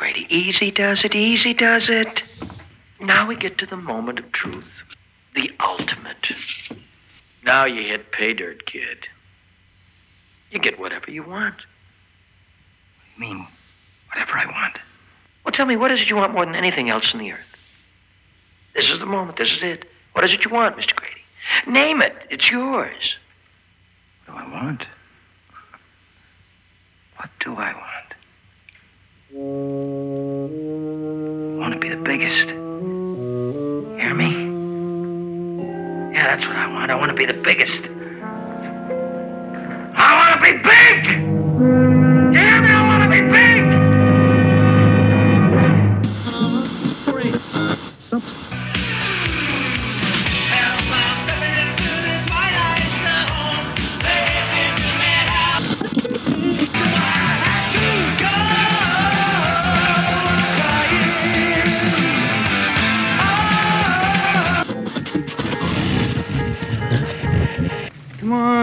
Grady. Easy does it, easy does it. Now we get to the moment of truth. The ultimate. Now you hit pay dirt, kid. You get whatever you want. I mean, whatever I want. Well, tell me, what is it you want more than anything else on the earth? This is the moment. This is it. What is it you want, Mr. Grady? Name it. It's yours. What do I want? What do I want? I want to be the biggest. Hear me? Yeah, that's what I want. I want to be the biggest. I want to be big!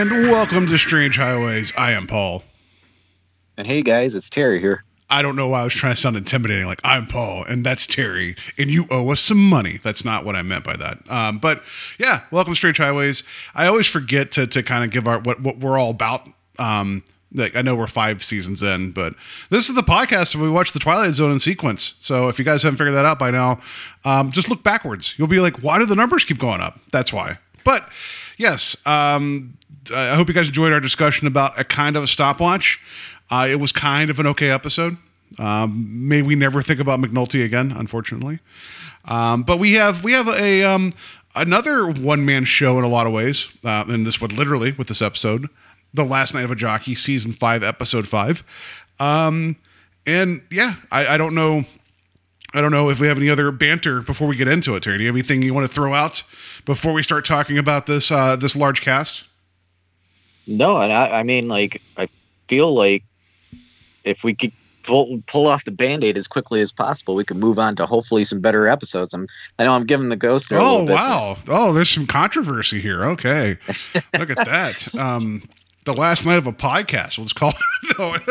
And welcome to Strange Highways. I am Paul. And hey guys, it's Terry here. I don't know why I was trying to sound intimidating, like I'm Paul and that's Terry, and you owe us some money. That's not what I meant by that. Um, but yeah, welcome to Strange Highways. I always forget to to kind of give our what what we're all about. Um, like I know we're five seasons in, but this is the podcast where we watch the Twilight Zone in sequence. So if you guys haven't figured that out by now, um, just look backwards. You'll be like, why do the numbers keep going up? That's why. But yes, um, I hope you guys enjoyed our discussion about a kind of a stopwatch. Uh, it was kind of an okay episode. Um, may we never think about McNulty again, unfortunately. Um, but we have we have a um, another one man show in a lot of ways, uh, and this would literally with this episode, the last night of a jockey, season five, episode five. Um, and yeah, I, I don't know. I don't know if we have any other banter before we get into it, Terry. Do you have anything you want to throw out before we start talking about this uh, this large cast? No, and I, I mean, like, I feel like if we could pull, pull off the band-aid as quickly as possible, we could move on to hopefully some better episodes. I'm, I know I'm giving the ghost. Oh wow! Oh, there's some controversy here. Okay, look at that. Um, the last night of a podcast. Let's call it. No.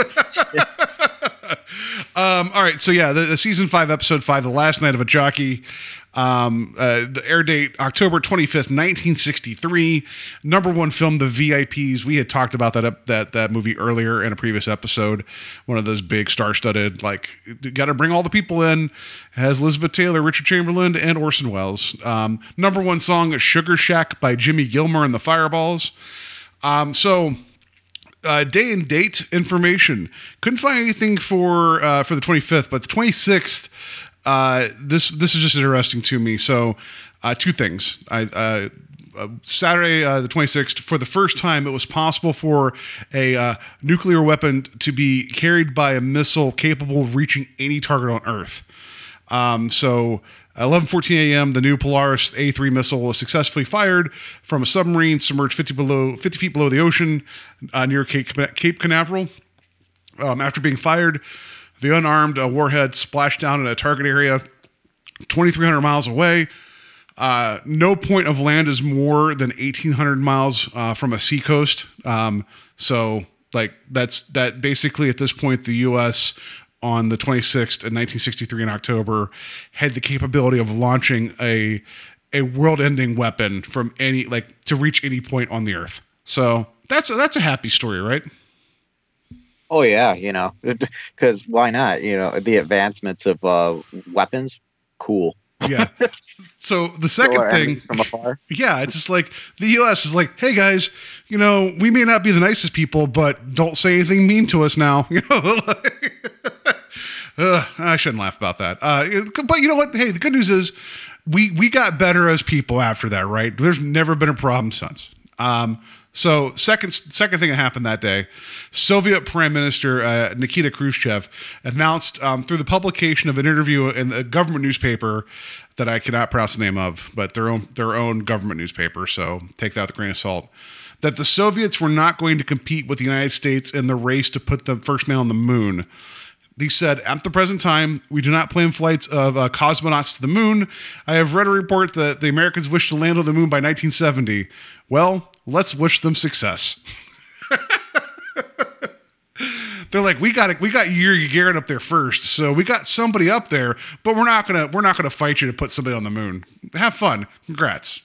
um, all right. So yeah, the, the season five, episode five, the last night of a jockey. Um, uh, the air date October twenty fifth, nineteen sixty three. Number one film, The VIPs. We had talked about that up that that movie earlier in a previous episode. One of those big star studded like got to bring all the people in. Has Elizabeth Taylor, Richard Chamberlain, and Orson Welles. Um, number one song, Sugar Shack by Jimmy Gilmer and the Fireballs. Um, so uh, day and date information. Couldn't find anything for uh, for the 25th, but the 26th. Uh, this this is just interesting to me. So, uh, two things. I. Uh, uh, Saturday, uh, the 26th, for the first time, it was possible for a uh, nuclear weapon to be carried by a missile capable of reaching any target on Earth. Um, so, 11:14 a.m., the new Polaris A3 missile was successfully fired from a submarine submerged 50 below 50 feet below the ocean uh, near Cape, Cape Canaveral. Um, after being fired, the unarmed uh, warhead splashed down in a target area 2,300 miles away. Uh, no point of land is more than 1,800 miles uh, from a seacoast. Um, so, like that's that. Basically, at this point, the U.S. on the 26th in 1963 in October had the capability of launching a a world-ending weapon from any like to reach any point on the Earth. So that's a, that's a happy story, right? Oh yeah, you know, because why not? You know, the advancements of uh, weapons, cool. Yeah. So the second thing from afar. Yeah, it's just like the U.S. is like, hey guys, you know, we may not be the nicest people, but don't say anything mean to us now. You know, Ugh, I shouldn't laugh about that. Uh, but you know what? Hey, the good news is we we got better as people after that, right? There's never been a problem since. Um, So second second thing that happened that day, Soviet Prime Minister uh, Nikita Khrushchev announced um, through the publication of an interview in a government newspaper that I cannot pronounce the name of, but their own their own government newspaper. So take that with a grain of salt. That the Soviets were not going to compete with the United States in the race to put the first man on the moon. He said, at the present time, we do not plan flights of uh, cosmonauts to the moon. I have read a report that the Americans wish to land on the moon by 1970. Well, let's wish them success. They're like, we got it. we got Yuri Gagarin up there first, so we got somebody up there, but we're not gonna we're not gonna fight you to put somebody on the moon. Have fun. Congrats.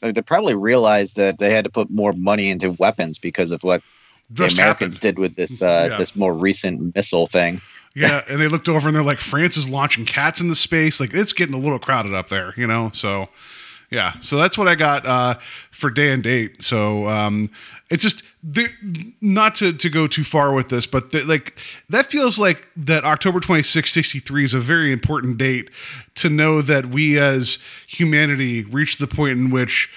They probably realized that they had to put more money into weapons because of what Just the Americans happened. did with this uh, Yeah. this more recent missile thing. Yeah, and they looked over and they're like, France is launching cats into space. Like it's getting a little crowded up there, you know. So, yeah, so that's what I got uh, for day and date. So um, it's just not to to go too far with this, but the, like that feels like that October twenty six sixty three is a very important date to know that we as humanity reached the point in which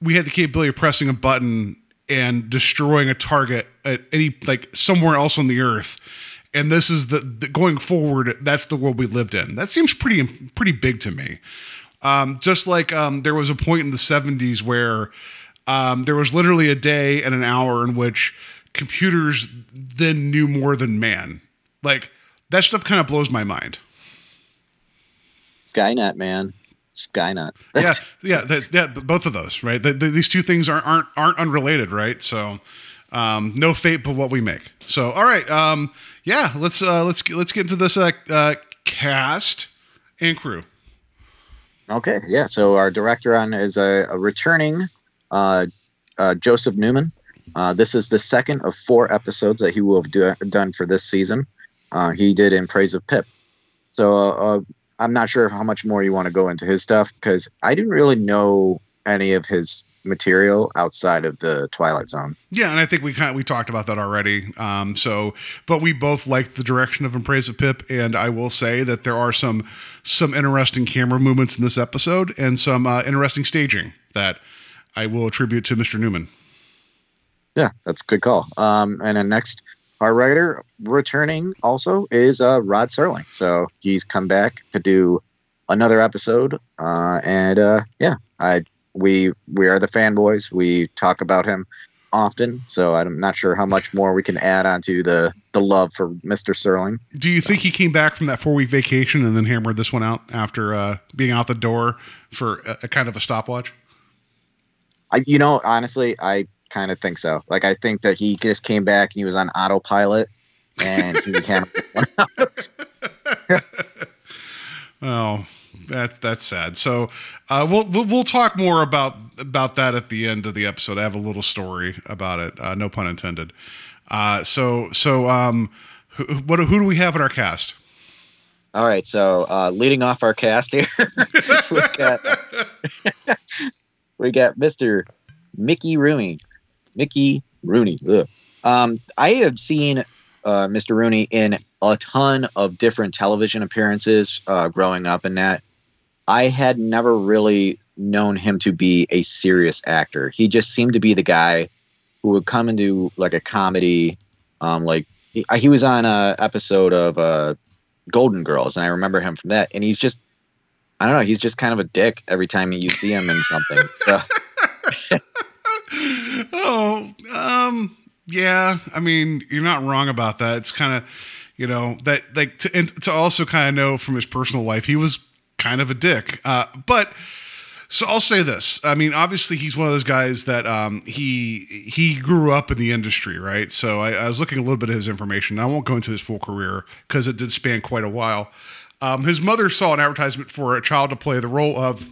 we had the capability of pressing a button and destroying a target at any like somewhere else on the earth. And this is the, the going forward that's the world we lived in. That seems pretty pretty big to me um, just like um, there was a point in the 70s where um, there was literally a day and an hour in which computers then knew more than man like that stuff kind of blows my mind Skynet, man, Skynet. yeah, yeah, that's, yeah, both of those, right? The, the, these two things aren't aren't aren't unrelated, right? So, um, no fate but what we make. So, all right, um, yeah, let's uh, let's get- let's get into this uh, uh, cast and crew. Okay, yeah. So our director on is a, a returning uh, uh, Joseph Newman. Uh, this is the second of four episodes that he will have do, done for this season. Uh, he did in praise of Pip. So uh, uh, I'm not sure how much more you want to go into his stuff because I didn't really know any of his material outside of the Twilight Zone. Yeah, and I think we kind of, we talked about that already. Um, so, but we both liked the direction of Praise of Pip, and I will say that there are some some interesting camera movements in this episode and some uh, interesting staging that I will attribute to Mr. Newman. Yeah, that's a good call. Um, and then next, our writer returning also is uh, Rod Serling. So he's come back to do another episode. Uh, and uh, yeah, I we we are the fanboys. We talk about him often. So I'm not sure how much more we can add onto the the love for Mr. Serling. Do you think he came back from that four week vacation and then hammered this one out after uh, being out the door for a, a kind of a stopwatch? I, you know, honestly, I kind of think so. Like, I think that he just came back and he was on autopilot, and he hammered this one out. Oh, that's that's sad. So uh, we'll, we'll talk more about about that at the end of the episode. I have a little story about it. Uh, no pun intended. Uh, so so um, who, what who do we have in our cast? All right, so uh, leading off our cast here, we got we got Mr. Mickey Rooney. Mickey Rooney. Um, I have seen uh, Mr. Rooney in a ton of different television appearances uh, growing up, and that I had never really known him to be a serious actor. He just seemed to be the guy who would come and do like a comedy, um, like he, he was on a episode of uh, Golden Girls, and I remember him from that. And he's just, I don't know, he's just kind of a dick every time you see him in something. So, oh, um, yeah. I mean, you're not wrong about that. It's kind of, you know, that like to and to also kind of know from his personal life, he was kind of a dick. Uh, but so I'll say this. I mean, obviously, he's one of those guys that um, he he grew up in the industry, right? So I, I was looking a little bit of his information. I won't go into his full career because it did span quite a while. Um, his mother saw an advertisement for a child to play the role of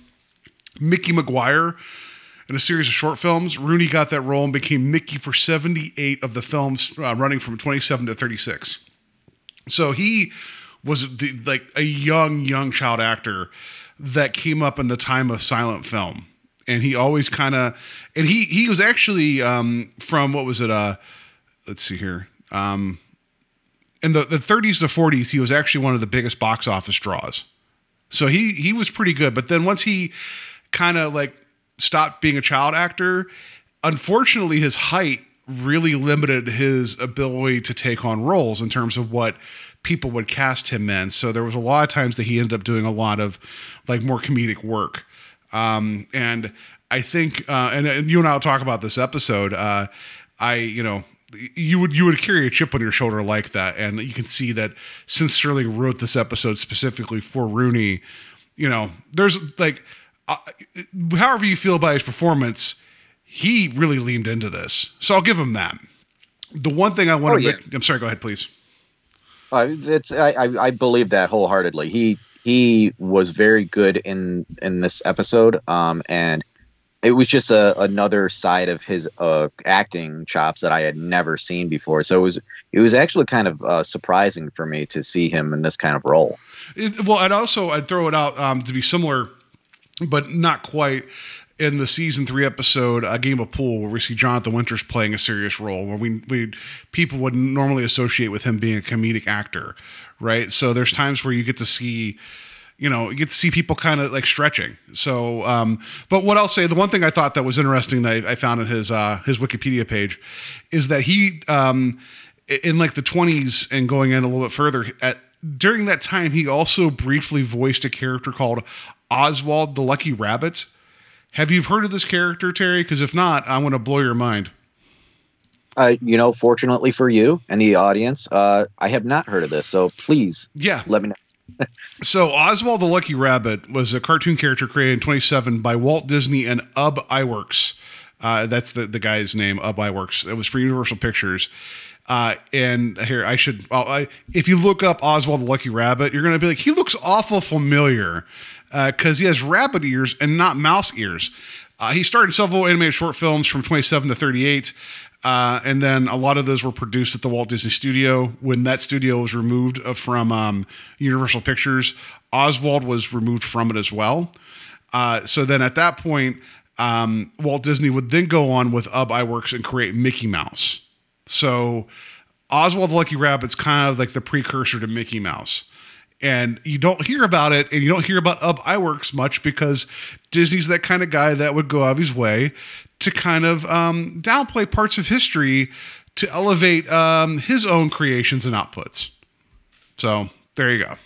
Mickey McGuire in a series of short films. Rooney got that role and became Mickey for 78 of the films, uh, running from 27 to 36. So he was the, like a young, young child actor that came up in the time of silent film. And he always kind of, and he he was actually um, from what was it? Uh, let's see here. Um, in the, the 30s to 40s, he was actually one of the biggest box office draws. So he he was pretty good. But then once he kind of like stopped being a child actor, unfortunately, his height really limited his ability to take on roles in terms of what people would cast him in. So there was a lot of times that he ended up doing a lot of like more comedic work. Um, and I think, uh, and, and you and I'll talk about this episode. Uh, I, you know, you would you would carry a chip on your shoulder like that, and you can see that since Serling wrote this episode specifically for Rooney, you know, there's like, uh, however you feel about his performance, he really leaned into this. So I'll give him that. The one thing I want Oh, to yeah. make, I'm sorry, go ahead, please. Uh, it's, I I believe that wholeheartedly. He he was very good in in this episode. Um, and it was just a another side of his uh acting chops that I had never seen before. So it was it was actually kind of uh, surprising for me to see him in this kind of role. It, well, I'd also I'd throw it out um, to be similar, but not quite. In the season three episode, a game of pool, where we see Jonathan Winters playing a serious role, where we we people would normally associate with him being a comedic actor, right? So there's times where you get to see, you know, you get to see people kind of like stretching. So, um, but what I'll say, the one thing I thought that was interesting that I, I found in his uh, his Wikipedia page is that he um, in like the 20s and going in a little bit further at during that time he also briefly voiced a character called Oswald the Lucky Rabbit. Have you heard of this character, Terry? Because if not, I want to blow your mind. Uh, you know, fortunately for you and the audience, uh, I have not heard of this. So please Yeah. let me know. So Oswald the Lucky Rabbit was a cartoon character created in 27 by Walt Disney and Ub Iwerks. Uh, that's the, the guy's name, Ub Iwerks. It was for Universal Pictures. Uh, and here I should, well, I, if you look up Oswald the Lucky Rabbit, you're going to be like, he looks awful familiar because he has rabbit ears and not mouse ears. Uh, he starred in several animated short films from 27 to 38. Uh, and then a lot of those were produced at the Walt Disney Studio. When that studio was removed uh, from um, Universal Pictures, Oswald was removed from it as well. Uh, so then at that point, um, Walt Disney would then go on with Ub Iwerks and create Mickey Mouse. So Oswald the Lucky Rabbit's kind of like the precursor to Mickey Mouse. And you don't hear about it, and you don't hear about Ub Iwerks much because Disney's that kind of guy that would go out of his way to kind of um, downplay parts of history to elevate um, his own creations and outputs. So there you go.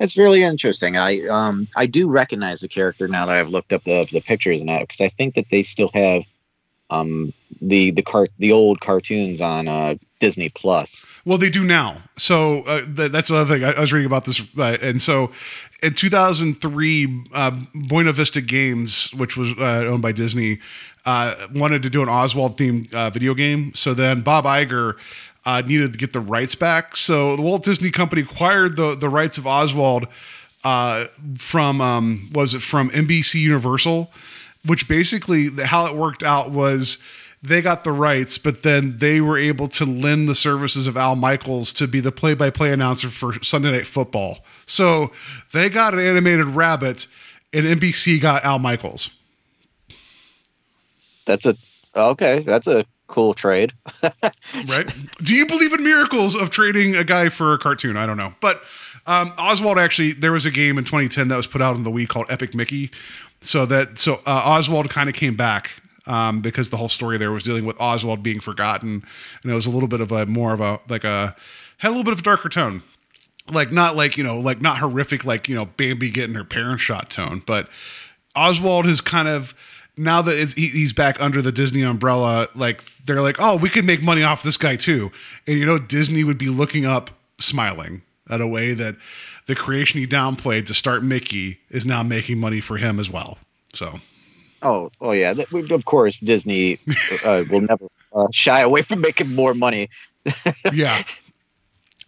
It's really interesting. I um I do recognize the character now that I've looked up the the pictures and that because I think that they still have um the the cart the old cartoons on uh Disney Plus. Well, they do now. So uh, th- that's another thing. I, I was reading about this, uh, and so in 2003, uh, Buena Vista Games, which was uh, owned by Disney, uh, wanted to do an Oswald themed uh, video game. So then Bob Iger needed to get the rights back. So the Walt Disney Company acquired the the rights of Oswald from um, was it from NBC Universal, which basically how it worked out was they got the rights, but then they were able to lend the services of Al Michaels to be the play-by-play announcer for Sunday Night Football. So they got an animated rabbit, and NBC got Al Michaels. That's a okay. That's a cool trade. right? Do you believe in miracles of trading a guy for a cartoon? I don't know. But um, Oswald actually, there was a game in 2010 that was put out on the Wii called Epic Mickey. So that so uh, Oswald kind of came back um, because the whole story there was dealing with Oswald being forgotten, and it was a little bit of a more of a like a had a little bit of a darker tone. Like not like you know like not horrific like you know Bambi getting her parents shot tone, but Oswald is kind of now that he, he's back under the Disney umbrella, like they're like, oh, we could make money off this guy too, and you know Disney would be looking up, smiling at a way that the creation he downplayed to start Mickey is now making money for him as well. So Oh, oh yeah. That, of course, Disney uh, will never uh, shy away from making more money. yeah.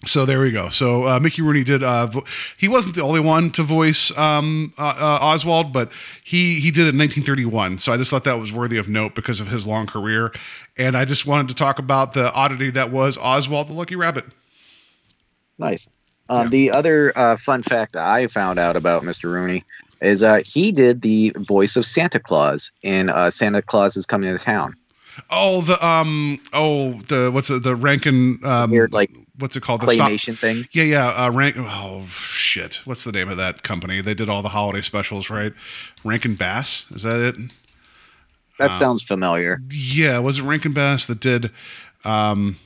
So there we go. So uh, Mickey Rooney did. Uh, vo- he wasn't the only one to voice um, uh, uh, Oswald, but he he did it in 1931. So I just thought that was worthy of note because of his long career, and I just wanted to talk about the oddity that was Oswald the Lucky Rabbit. Nice. Um, Yeah. The other uh, fun fact I found out about Mr. Rooney is uh, he did the voice of Santa Claus in uh, Santa Claus is Coming to Town. Oh, the um, oh the what's it, the Rankin um, Weird, like, what's it called? The stop- thing. Yeah, yeah. Uh, rank. Oh shit! What's the name of that company? They did all the holiday specials, right? Rankin Bass. Is that it? That Uh, sounds familiar. Yeah, was it Rankin Bass that did? Um,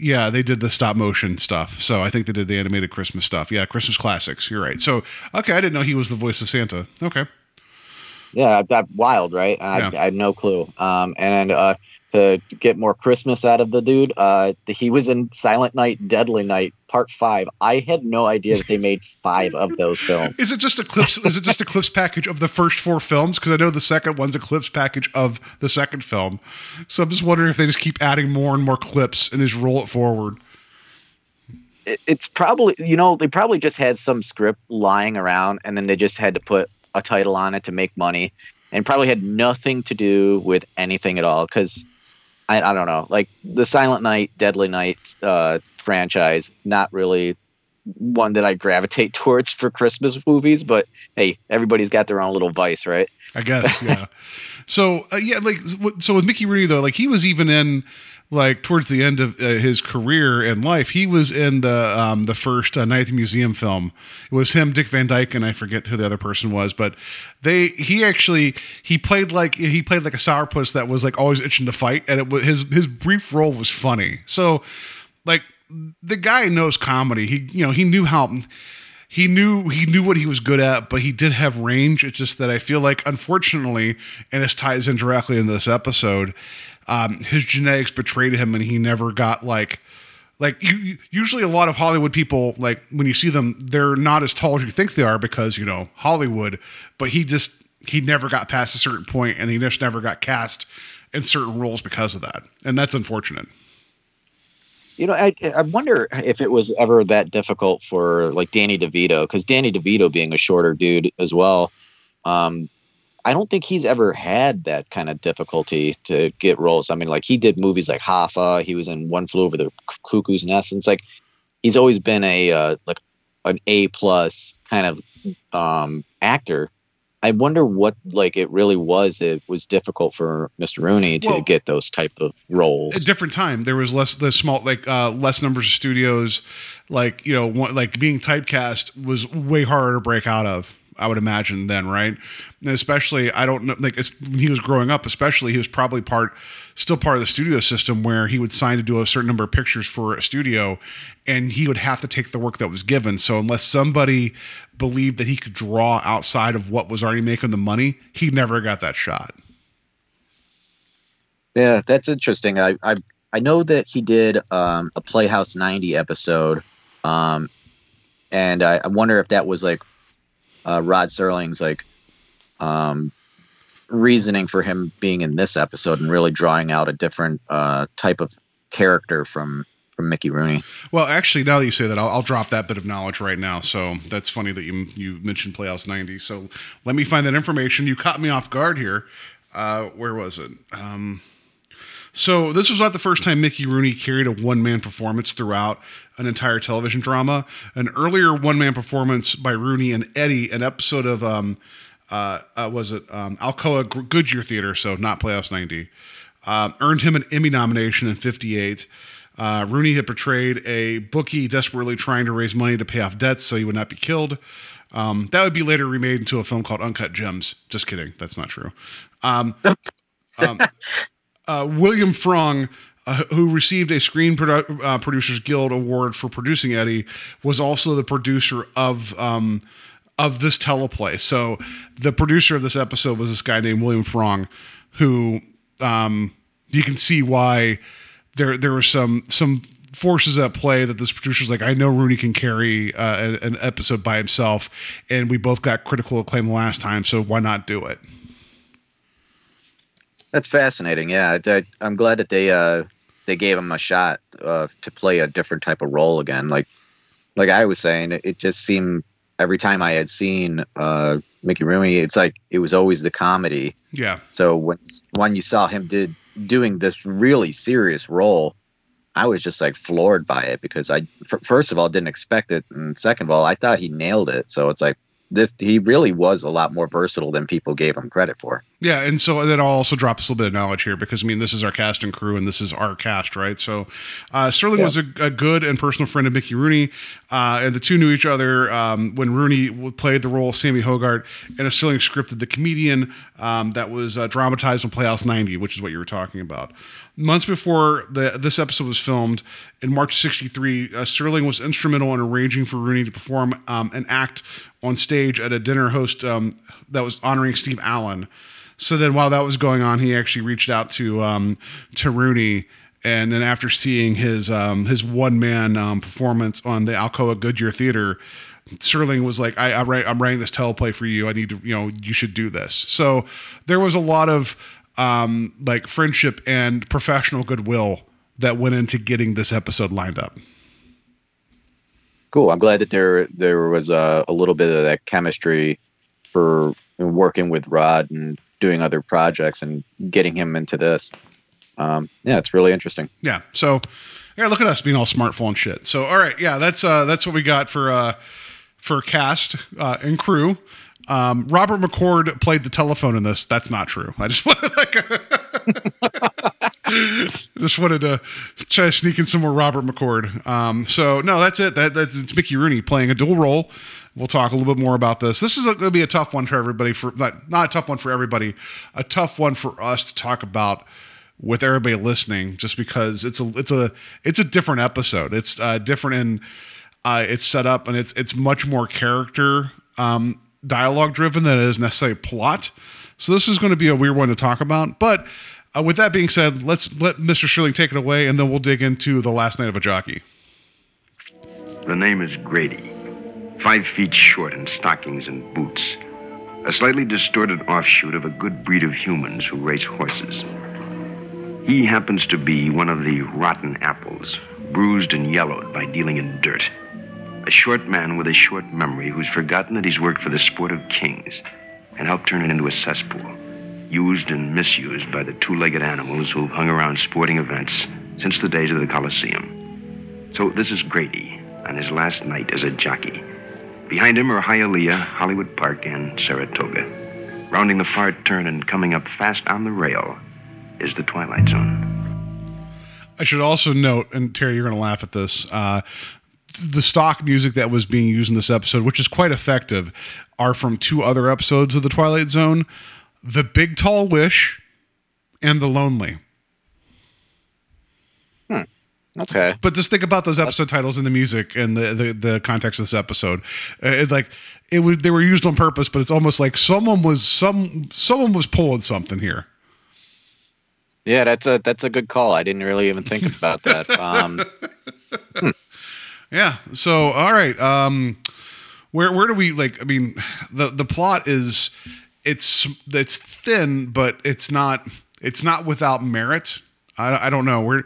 yeah, they did the stop motion stuff. So I think they did the animated Christmas stuff. Yeah, Christmas classics. You're right. So okay, I didn't know he was the voice of Santa. Okay. Yeah, that wild, right? I, Yeah. I had no clue. Um, and uh, to get more Christmas out of the dude, uh, he was in Silent Night, Deadly Night, Part Five. I had no idea that they made five of those films. Is it just a clips? is it just a clips package of the first four films? Because I know the second one's a clips package of the second film. So I'm just wondering if they just keep adding more and more clips and just roll it forward. It's probably, you know, they probably just had some script lying around, and then they just had to put a title on it to make money, and probably had nothing to do with anything at all. Because I, I don't know, like the Silent Night, Deadly Night uh, franchise, not really one that I gravitate towards for Christmas movies. But hey, everybody's got their own little vice, right? I guess, yeah. so uh, yeah, like so with Mickey Rooney though, like he was even in like towards the end of uh, his career and life, he was in the um, the first uh, Night at the Museum film. It was him, Dick Van Dyke, and I forget who the other person was, but they he actually he played like he played like a sourpuss that was like always itching to fight, and it was his his brief role was funny. So like the guy knows comedy. He you know he knew how he knew he knew what he was good at, but he did have range. It's just that I feel like, unfortunately, and this ties in directly in this episode, um, his genetics betrayed him, and he never got like. Like you, usually, a lot of Hollywood people, like when you see them, they're not as tall as you think they are because you know Hollywood. But he just he never got past a certain point, and he just never got cast in certain roles because of that, and that's unfortunate. You know, I I wonder if it was ever that difficult for like Danny DeVito, because Danny DeVito being a shorter dude as well, um, I don't think he's ever had that kind of difficulty to get roles. I mean, like he did movies like Hoffa, he was in One Flew Over the Cuckoo's Nest, and it's like he's always been a uh, like an A plus kind of um, actor. I wonder what like it really was. It was difficult for Mr. Rooney to Well- get those type of roles. a different time. There was less the small like uh less numbers of studios. Like you know, one, like being typecast was way harder to break out of. I would imagine then, right? And especially, I don't know. Like when he was growing up, especially, he was probably part, still part of the studio system where he would sign to do a certain number of pictures for a studio, and he would have to take the work that was given. So unless somebody believed that he could draw outside of what was already making the money, he never got that shot. Yeah, that's interesting. I I I know that he did um, a Playhouse 90 episode, um, and I, I wonder if that was like uh, Rod Serling's like um, reasoning for him being in this episode and really drawing out a different uh, type of character from from Mickey Rooney. Well, actually, now that you say that, I'll, I'll drop that bit of knowledge right now. So that's funny that you you mentioned Playhouse 90. So let me find that information. You caught me off guard here. Uh, where was it? Um, so this was not the first time Mickey Rooney carried a one man performance throughout an entire television drama. An earlier one man performance by Rooney and Eddie, an episode of um, uh, uh, was it um, Alcoa Goodyear Theater, so not Playhouse 90, uh, earned him an Emmy nomination in '58. Uh, Rooney had portrayed a bookie desperately trying to raise money to pay off debts so he would not be killed. Um, that would be later remade into a film called Uncut Gems. Just kidding, that's not true. Um, um, uh, William Froug, uh, who received a Screen Produ- uh, Producers Guild Award for producing Eddie, was also the producer of um, of this teleplay. So the producer of this episode was this guy named William Froug, who um, you can see why there there were some some forces at play that this producer's like I know Rooney can carry uh, an, an episode by himself, and we both got critical acclaim last time, so why not do it? That's fascinating. Yeah, I, am glad that they uh they gave him a shot uh, to play a different type of role again. Like like I was saying, it, it just seemed every time I had seen uh Mickey Rooney, it's like it was always the comedy. Yeah. So when when you saw him did doing this really serious role, I was just like floored by it because I f- first of all didn't expect it, and second of all, I thought he nailed it. So it's like this he really was a lot more versatile than people gave him credit for. Yeah, and so then I'll also drop a little bit of knowledge here because I mean this is our cast and crew and this is our cast, right? So uh, Serling Yeah. was a, a good and personal friend of Mickey Rooney, uh, and the two knew each other um, when Rooney played the role of Sammy Hogarth, and Serling scripted the comedian um, that was uh, dramatized on Playhouse 90, which is what you were talking about. Months before the, this episode was filmed, in March '63, uh, Serling was instrumental in arranging for Rooney to perform um, an act on stage at a dinner host um, that was honoring Steve Allen. So then, while that was going on, he actually reached out to um, to Rooney, and then after seeing his um, his one man um, performance on the Alcoa Goodyear Theater, Serling was like, I, I write, "I'm writing this teleplay for you. I need to, you know, you should do this." So there was a lot of um, like friendship and professional goodwill that went into getting this episode lined up. Cool. I'm glad that there there was a, a little bit of that chemistry for working with Rod and doing other projects and getting him into this. Um, yeah, it's really interesting. Yeah. So yeah, look at us being all smartphone shit. So all right, yeah, that's uh that's what we got for uh for cast uh and crew. Um, Robert McCord played the telephone in this. That's not true. I just wanted like just wanted to try to sneak in some more Robert McCord. Um, so no, that's it. That, that it's Mickey Rooney playing a dual role. We'll talk a little bit more about this. This is going to be a tough one for everybody. For not, not a tough one for everybody, a tough one for us to talk about with everybody listening, just because it's a it's a it's a different episode. It's uh, different in uh, it's set up and it's it's much more character um, dialogue driven than it is necessarily plot. So this is going to be a weird one to talk about. But uh, with that being said, let's let Mr. Serling take it away, and then we'll dig into the last night of a jockey. The name is Grady. Five feet short in stockings and boots. A slightly distorted offshoot of a good breed of humans who race horses. He happens to be one of the rotten apples, bruised and yellowed by dealing in dirt. A short man with a short memory who's forgotten that he's worked for the sport of kings and helped turn it into a cesspool, used and misused by the two legged animals who've hung around sporting events since the days of the Colosseum. So this is Grady on his last night as a jockey. Behind him are Hialeah, Hollywood Park, and Saratoga. Rounding the far turn and coming up fast on the rail is the Twilight Zone. I should also note, and Terry, you're going to laugh at this. Uh, the stock music that was being used in this episode, which is quite effective, are from two other episodes of The Twilight Zone The Big Tall Wish and The Lonely. Okay. But just think about those episode titles and the music and the, the, the context of this episode. Uh, it, like it was, they were used on purpose, but it's almost like someone was some someone was pulling something here. Yeah, that's a that's a good call. I didn't really even think about that. Um, Yeah. So all right. Um where where do we like I mean the the plot is it's it's thin but it's not it's not without merit. I, I don't know. Where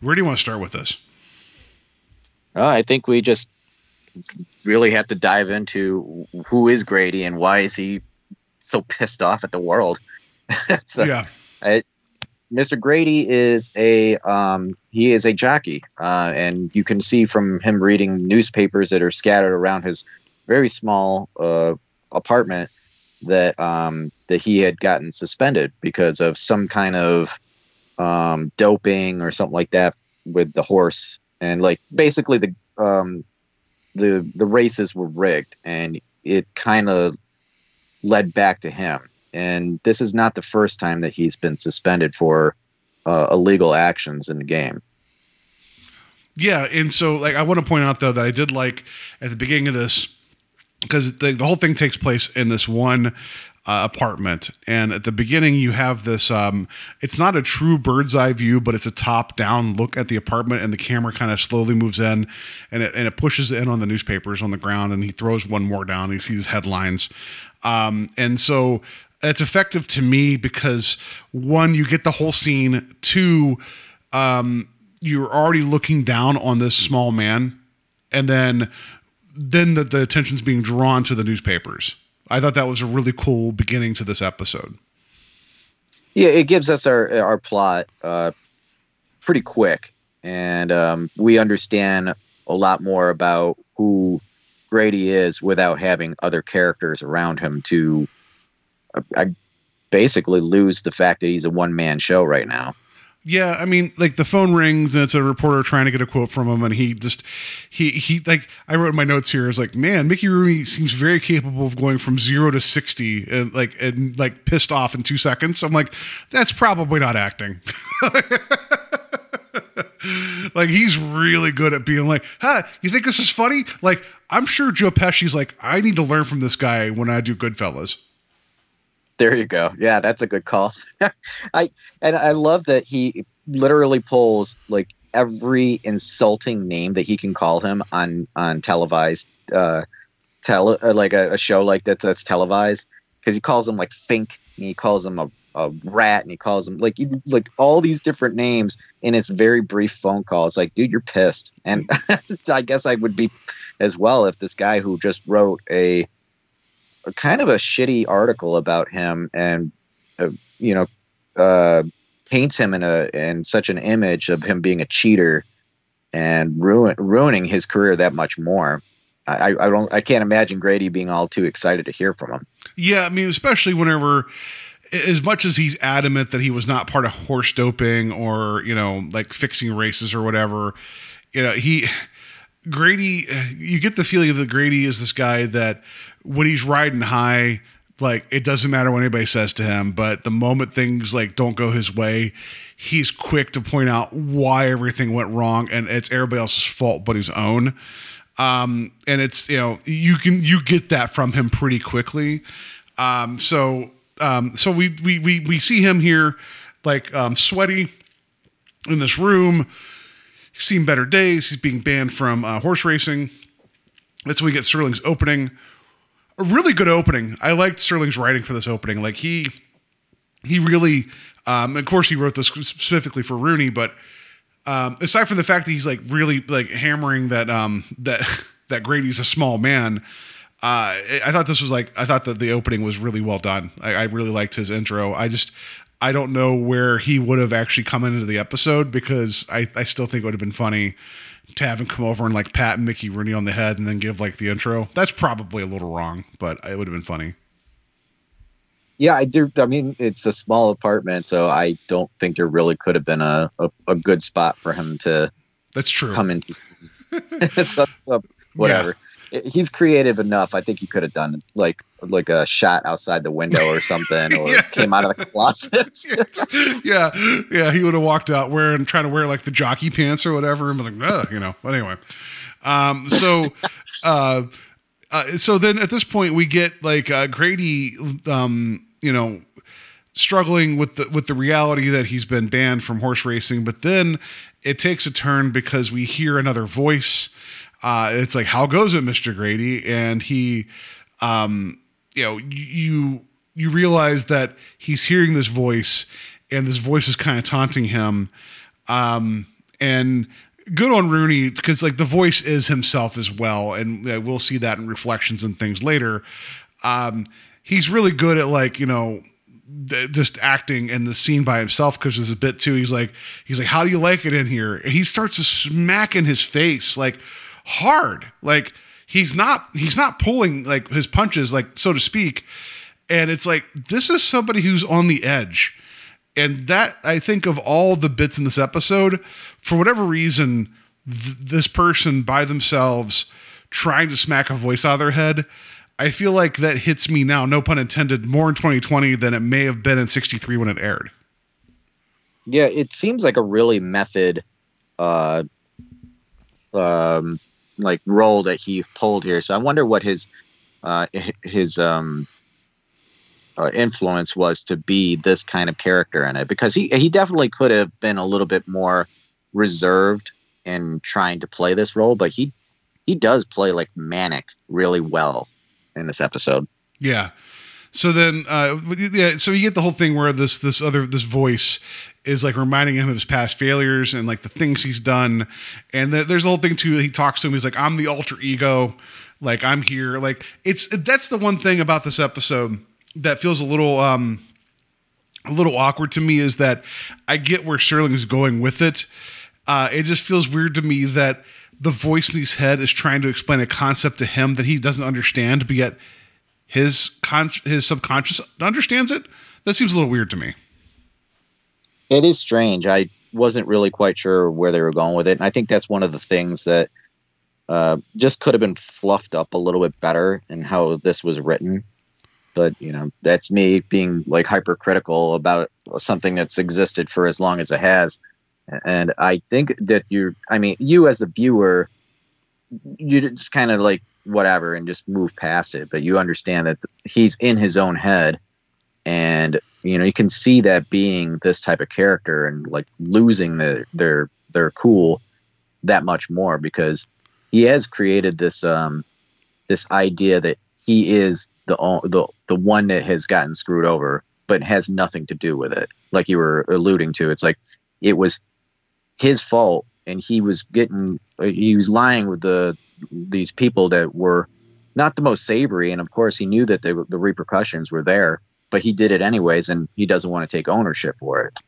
where do you want to start with this? Uh, I think we just really have to dive into who is Grady and why is he so pissed off at the world. A- yeah. I, Mr. Grady is a um, he is a jockey, uh, and you can see from him reading newspapers that are scattered around his very small uh, apartment that um, that he had gotten suspended because of some kind of um, doping or something like that with the horse, and like basically the um, the the races were rigged, and it kind of led back to him. And this is not the first time that he's been suspended for uh, illegal actions in the game. Yeah, and so like I want to point out though that I did like at the beginning of this because the, the whole thing takes place in this one uh, apartment, and at the beginning you have this. Um, it's not a true bird's eye view, but it's a top down look at the apartment, and the camera kind of slowly moves in, and it and it pushes in on the newspapers on the ground, and he throws one more down. He sees headlines, um, and so it's effective to me because one, you get the whole scene. Two, um, you're already looking down on this small man, and then then the, the attention's being drawn to the newspapers. I thought that was a really cool beginning to this episode. Yeah, it gives us our our plot uh, pretty quick, and um, we understand a lot more about who Grady is without having other characters around him to uh, basically lose the fact that he's a one man show right now. Yeah, I mean, like the phone rings and it's a reporter trying to get a quote from him, and he just he he like I wrote in my notes here is like, man, Mickey Rooney seems very capable of going from zero to sixty and like and like pissed off in two seconds. I'm like, that's probably not acting. like he's really good at being like, huh, you think this is funny? Like, I'm sure Joe Pesci's like, I need to learn from this guy when I do Goodfellas. There you go. Yeah, that's a good call. I and I love that he literally pulls like every insulting name that he can call him on on televised uh tele uh, like a, a show like that that's televised because he calls him like Fink and he calls him a, a rat and he calls him like he, like all these different names in his very brief phone call. It's like, dude, you're pissed. And I guess I would be as well if this guy who just wrote a a kind of a shitty article about him and uh, you know uh, paints him in a in such an image of him being a cheater and ruin, ruining his career that much more. I, I don't I can't imagine Grady being all too excited to hear from him. Yeah, I mean, especially whenever as much as he's adamant that he was not part of horse doping or you know like fixing races or whatever, you know he Grady. You get the feeling that Grady is this guy that when he's riding high, like it doesn't matter what anybody says to him, but the moment things like don't go his way, he's quick to point out why everything went wrong and it's everybody else's fault but his own. Um, and it's you know you can you get that from him pretty quickly. Um, so um, so we we we we see him here like um, sweaty in this room. He's seen better days. He's being banned from uh, horse racing. That's when we get Serling's opening a really good opening. I liked Serling's writing for this opening. Like he he really um of course he wrote this specifically for Rooney, but um aside from the fact that he's like really like hammering that um that that Grady's a small man, uh I thought this was like I thought that the opening was really well done. I, I really liked his intro. I just I don't know where he would have actually come into the episode because I, I still think it would have been funny to have him come over and like pat Mickey Rooney on the head and then give like the intro. That's probably a little wrong, but it would have been funny. Yeah, I do. I mean, it's a small apartment, so I don't think there really could have been a, a, a good spot for him to. That's true. Come into. so, so, whatever. Yeah he's creative enough. I think he could have done like like a shot outside the window or something, or yeah. came out of the closet. yeah, yeah, he would have walked out wearing trying to wear like the jockey pants or whatever, and be like, Ugh, you know. But anyway, um, so. uh, uh, so then at this point we get like uh, Grady, um, you know, struggling with the with the reality that he's been banned from horse racing, but then it takes a turn because we hear another voice uh, it's like, how goes it, Mr. Grady? And he, um, you know, you you realize that he's hearing this voice, and this voice is kind of taunting him. Um, and good on Rooney because like the voice is himself as well, and we'll see that in reflections and things later. Um, he's really good at like you know just acting in the scene by himself because there's a bit too. He's like, he's like, how do you like it in here? And he starts to smack in his face like hard. Like he's not he's not pulling like his punches, like so to speak. And it's like this is somebody who's on the edge. And that I think of all the bits in this episode, for whatever reason, th- this person by themselves trying to smack a voice out of their head, I feel like that hits me now, no pun intended, more in 2020 than it may have been in 63 when it aired. Yeah, it seems like a really method uh um like role that he pulled here. So I wonder what his uh, his um, uh, influence was to be this kind of character in it, because he he definitely could have been a little bit more reserved in trying to play this role, but he he does play like manic really well in this episode. Yeah. So then, uh, yeah. So you get the whole thing where this this other this voice is like reminding him of his past failures and like the things he's done. And the, there's a whole thing too. He talks to him. He's like, "I'm the alter ego. Like I'm here. Like it's that's the one thing about this episode that feels a little um a little awkward to me is that I get where Serling is going with it. Uh, it just feels weird to me that the voice in his head is trying to explain a concept to him that he doesn't understand, but yet his con- his subconscious understands it. that seems a little weird to me. It is strange. I wasn't really quite sure where they were going with it, and I think that's one of the things that uh, just could have been fluffed up a little bit better in how this was written. But you know, that's me being like hypercritical about something that's existed for as long as it has. And I think that you, I mean, you as the viewer, you just kind of like whatever and just move past it. But you understand that he's in his own head, and you know you can see that being this type of character and like losing the, their their cool that much more because he has created this um this idea that he is the the the one that has gotten screwed over but has nothing to do with it. Like you were alluding to it's like it was his fault and he was getting he was lying with the these people that were not the most savory. And of course he knew that were- the repercussions were there but he did it anyways and he doesn't want to take ownership for it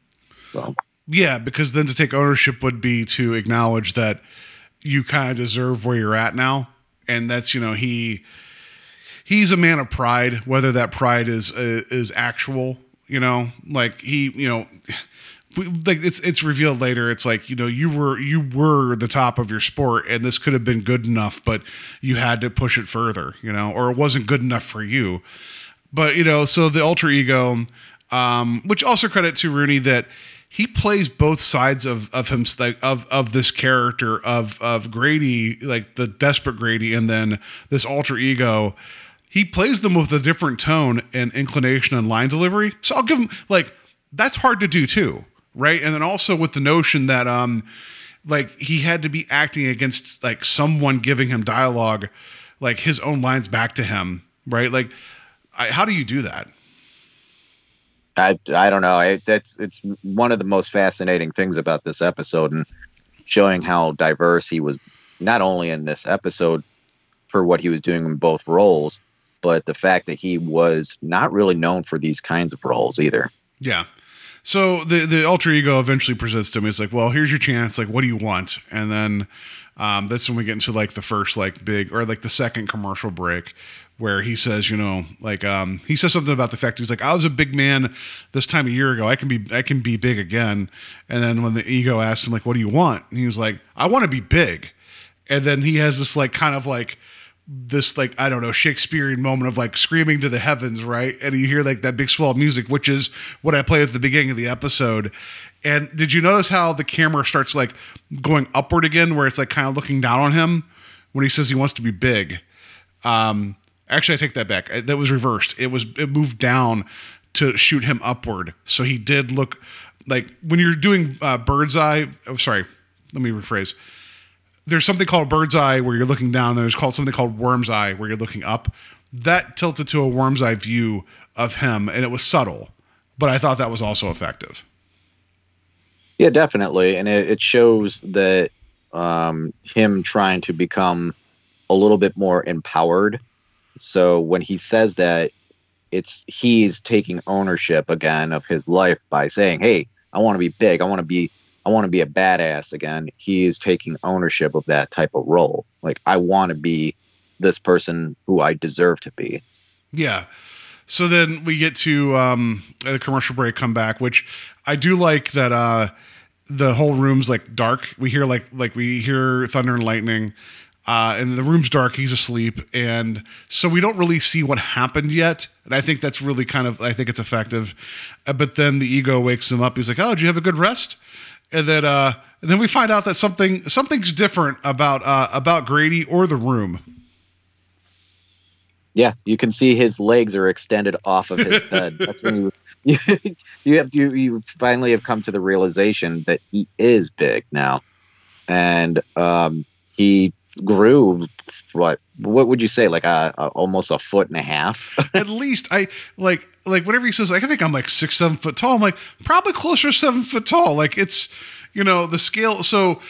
so Yeah, because then to take ownership would be to acknowledge that you kind of deserve where you're at now, and that's you know he he's a man of pride, whether that pride is uh, is actual, you know, like he you know. Like it's it's revealed later. It's like you know you were you were the top of your sport, and this could have been good enough, but you had to push it further, you know, or it wasn't good enough for you but you know so the alter ego um which also credit to rooney that he plays both sides of of him like of of this character of of grady like the desperate grady and then this alter ego. He plays them with a different tone and inclination and line delivery. So i'll give him like that's hard to do too right? And then also with the notion that um like he had to be acting against like someone giving him dialogue like his own lines back to him right? Like I, how do you do that I I don't know. I, that's it's one of the most fascinating things about this episode and showing how diverse he was, not only in this episode for what he was doing in both roles, but the fact that he was not really known for these kinds of roles either. Yeah. So the the alter ego eventually presents to him. It's like, well, here's your chance. Like, what do you want? And then um, that's when we get into like the first like big or like the second commercial break where he says, you know, like um, he says something about the fact he's like, I was a big man this time a year ago. I can be I can be big again. And then when the ego asks him like, what do you want? And he was like, I want to be big. And then he has this like kind of like this like I don't know Shakespearean moment of like screaming to the heavens, right? And you hear like that big swell of music, which is what I play at the beginning of the episode. And did you notice how the camera starts like going upward again, where it's like kind of looking down on him when he says he wants to be big? Um, actually, I take that back. That was reversed. It was it moved down to shoot him upward, so he did look like when you're doing uh, bird's eye. Oh, sorry, let me rephrase there's something called bird's eye where you're looking down. There's called something called worm's eye where you're looking up. That tilted to a worm's eye view of him, and it was subtle, but I thought that was also effective. Yeah, definitely, and it, it shows that um, him trying to become a little bit more empowered. So when he says that, it's he's taking ownership again of his life by saying, "Hey, I want to be big. I want to be. I want to be a badass again." He is taking ownership of that type of role. Like I want to be this person who I deserve to be. Yeah. So then we get to um, commercial break, come back, which I do like that uh, the whole room's like dark. We hear like like we hear thunder and lightning, uh, and the room's dark. He's asleep, and so we don't really see what happened yet. And I think that's really kind of I think it's effective. Uh, but then the ego wakes him up. He's like, "Oh, did you have a good rest?" And then uh, and then we find out that something something's different about uh, about Grady or the room. Yeah, you can see his legs are extended off of his bed. That's when you you you have you, you finally have come to the realization that he is big now, and um, he grew what what would you say like a, a almost a foot and a half. at least I like like whatever he says like I think I'm like six seven foot tall. I'm like probably closer seven foot tall. Like it's you know the scale. So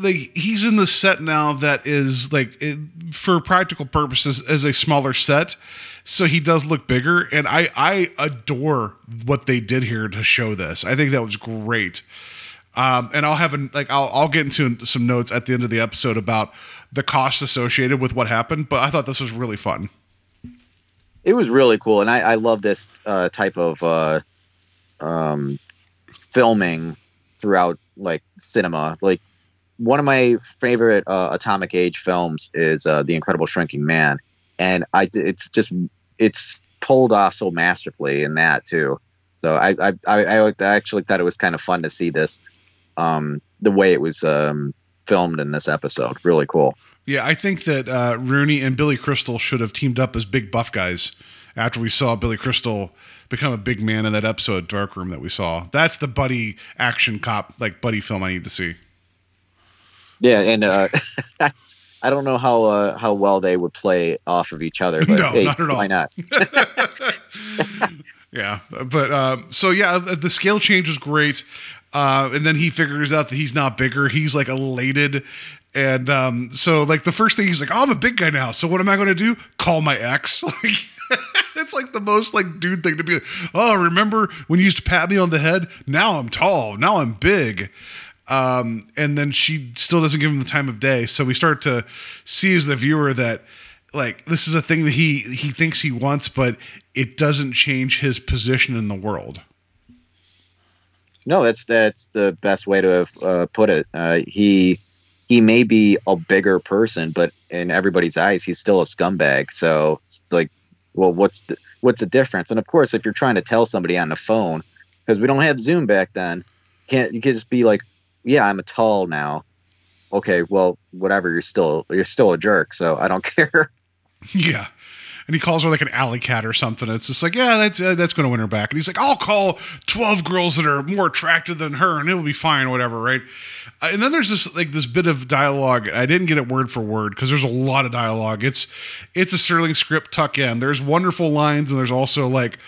like he's in the set now that is like it, for practical purposes as a smaller set. So he does look bigger, and I I adore what they did here to show this. I think that was great. Um, and I'll have an, like I'll I'll get into some notes at the end of the episode about the costs associated with what happened. But I thought this was really fun. it was really cool, and I, I love this uh, type of uh, um, filming throughout like cinema. Like one of my favorite uh, atomic age films is uh, The Incredible Shrinking Man, and I it's just it's pulled off so masterfully in that too. So I I, I, I actually thought it was kind of fun to see this um, the way it was um, filmed in this episode. Really cool. Yeah, I think that uh, Rooney and Billy Crystal should have teamed up as big buff guys after we saw Billy Crystal become a big man in that episode Dark Room that we saw. That's the buddy action cop like buddy film I need to see. Yeah, and uh, I don't know how uh, how well they would play off of each other, but No, hey, not at all. why not? Yeah, but um, so yeah, the scale change is great, uh, and then he figures out that he's not bigger. He's like elated, and um, so like the first thing he's like, "Oh, I'm a big guy now. So what am I going to do? Call my ex." Like it's like the most like dude thing to be. Like, oh, remember when you used to pat me on the head? Now I'm tall. Now I'm big. Um, and then she still doesn't give him the time of day. So we start to see as the viewer that like this is a thing that he he thinks he wants, but it doesn't change his position in the world. No, that's that's the best way to uh, put it. Uh, he he may be a bigger person, but in everybody's eyes, he's still a scumbag. So it's like, well, what's the what's the difference? And of course, if you're trying to tell somebody on the phone, because we don't have Zoom back then, can't you can just be like, yeah, I'm a tall now. Okay, well, whatever. You're still you're still a jerk. So I don't care. Yeah. And he calls her like an alley cat or something. It's just like, yeah, that's uh, that's going to win her back. And he's like, I'll call twelve girls that are more attractive than her, and it'll be fine, whatever, right? Uh, and then there's this like this bit of dialogue. I didn't get it word for word because there's a lot of dialogue. It's it's a Serling script tuck in. There's wonderful lines, and there's also like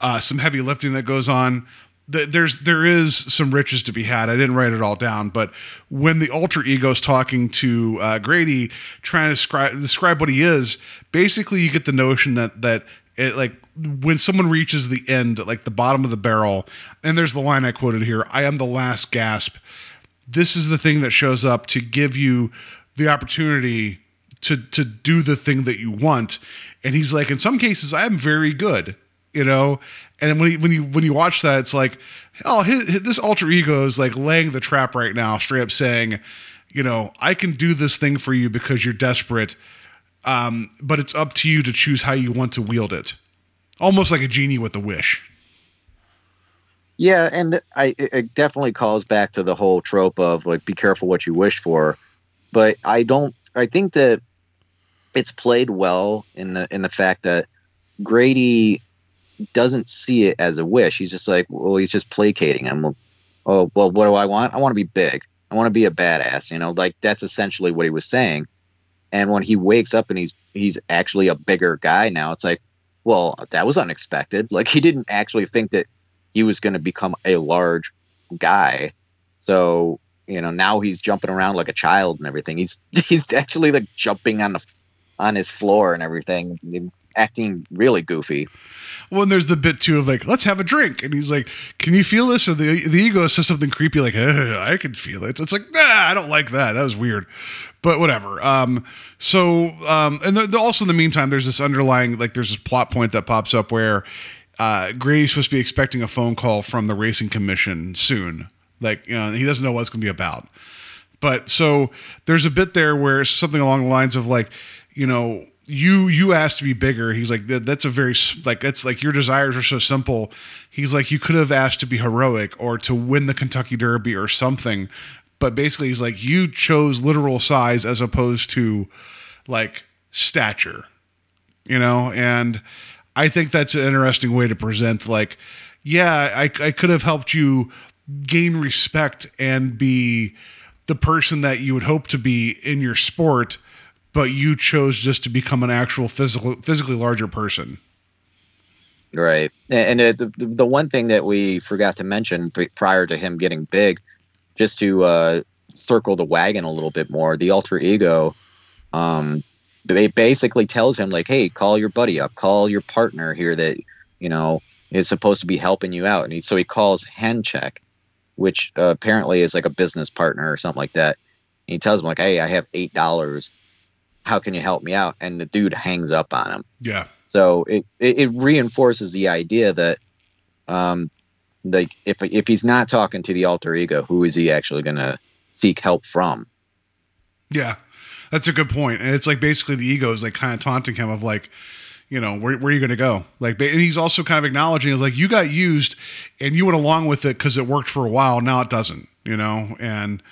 uh, some heavy lifting that goes on. Th- There's there is some riches to be had. I didn't write it all down, but when the alter ego's talking to uh, Grady, trying to describe describe what he is, basically you get the notion that that it like when someone reaches the end, like the bottom of the barrel, and there's the line I quoted here: "I am the last gasp." This is the thing that shows up to give you the opportunity to to do the thing that you want. And he's like, in some cases, I am very good, you know. And when you when you when you watch that, it's like, oh, his, his- this alter ego is like laying the trap right now, straight up saying, you know, I can do this thing for you because you're desperate, um, but it's up to you to choose how you want to wield it. Almost like a genie with a wish. Yeah, and I it it definitely calls back to the whole trope of like be careful what you wish for. But I don't I think that it's played well in the in the fact that Grady doesn't see it as a wish. He's just like, well, he's just placating him. Oh, well, what do I want? I want to be big. I want to be a badass. You know, like that's essentially what he was saying. And when he wakes up and he's he's actually a bigger guy now, it's like, well, that was unexpected. Like he didn't actually think that he was going to become a large guy. So you know now he's jumping around like a child and everything. He's he's actually like jumping on the on his floor and everything, acting really goofy. Well, and there's the bit too of like, let's have a drink, and he's like, "Can you feel this?" And the the ego says something creepy like, "Ugh, "I can feel it." It's like, nah, I don't like that. That was weird, but whatever. Um, so, um, and the, the, also in the meantime, there's this underlying like there's this plot point that pops up where uh, Grady's supposed to be expecting a phone call from the racing commission soon. Like, you know, he doesn't know what it's going to be about. But so there's a bit there where something along the lines of like, you know, you you asked to be bigger. He's like, that, that's a very like that's like your desires are so simple. He's like, you could have asked to be heroic or to win the Kentucky Derby or something. But basically, he's like, you chose literal size as opposed to like stature, you know. And I think that's an interesting way to present. Like, yeah, I I could have helped you gain respect and be the person that you would hope to be in your sport, but you chose just to become an actual physical, physically larger person. Right. And the, the one thing that we forgot to mention prior to him getting big, just to uh, circle the wagon a little bit more, the alter ego um, ba- basically tells him, like, hey, call your buddy up, call your partner here that, you know, is supposed to be helping you out. And he, so he calls Henchek, which uh, apparently is like a business partner or something like that. And he tells him, like, hey, I have $8. How can you help me out? And the dude hangs up on him. Yeah. So it, it, it reinforces the idea that, um, like if if he's not talking to the alter ego, who is he actually going to seek help from? Yeah, that's a good point. And it's like basically the ego is like kind of taunting him of like, you know, where, where are you going to go? Like, and he's also kind of acknowledging is like, you got used and you went along with it because it worked for a while. Now it doesn't, you know? And,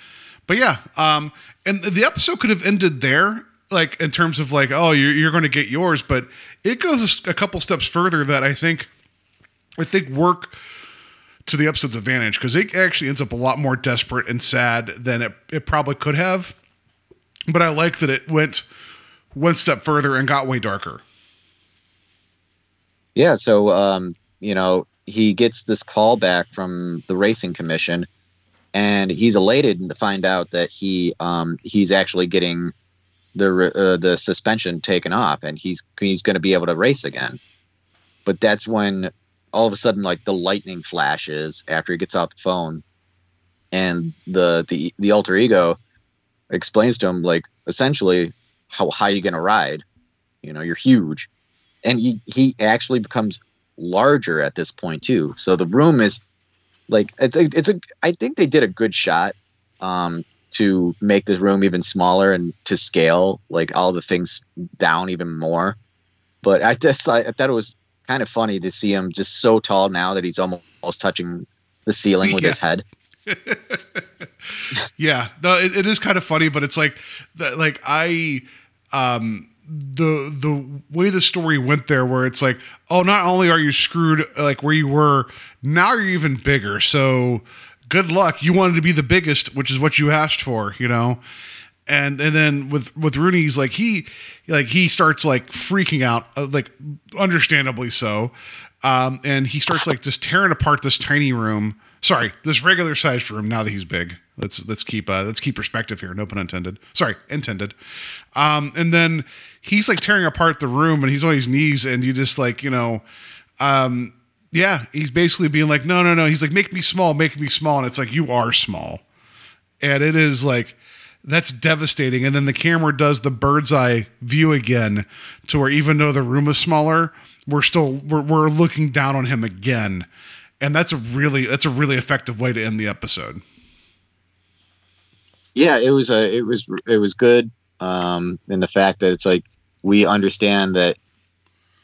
but yeah, um, and the episode could have ended there, like in terms of like, oh, you're, you're going to get yours, but it goes a couple steps further that I think, I think work to the episode's advantage because it actually ends up a lot more desperate and sad than it, it probably could have. But I like that it went one step further and got way darker. Yeah, so um, you know, he gets this call back from the racing commission and he's elated to find out that he um, he's actually getting the uh, the suspension taken off and he's he's going to be able to race again. But that's when all of a sudden like the lightning flashes after he gets off the phone and the the the alter ego explains to him like essentially how high you gonna ride. You know you're huge. And he he actually becomes larger at this point too. So the room is like it's a, it's a i think they did a good shot um to make this room even smaller and to scale like all the things down even more but i just I, I thought it was kind of funny to see him just so tall now that he's almost, almost touching the ceiling with Yeah. his head yeah, no, it, it is kind of funny, but it's like, the, like I, um, the the way the story went there, where it's like, oh, not only are you screwed like where you were, now you're even bigger. So good luck. You wanted to be the biggest, which is what you asked for, you know. And and then with with Rooney, he's like he like he starts like freaking out, uh, like understandably so. Um, and he starts like just tearing apart this tiny room. Sorry, this regular sized room. Now that he's big, let's let's keep uh, let's keep perspective here. No pun intended. Sorry, intended. Um, and then he's like tearing apart the room, and he's on his knees, and you just like you know, um, yeah, he's basically being like, no, no, no. He's like, make me small, make me small, and it's like you are small, and it is like that's devastating. And then the camera does the bird's eye view again, to where even though the room is smaller, we're still we're, we're looking down on him again, and that's a really that's a really effective way to end the episode. yeah it was a it was it was good um and the fact that it's like we understand that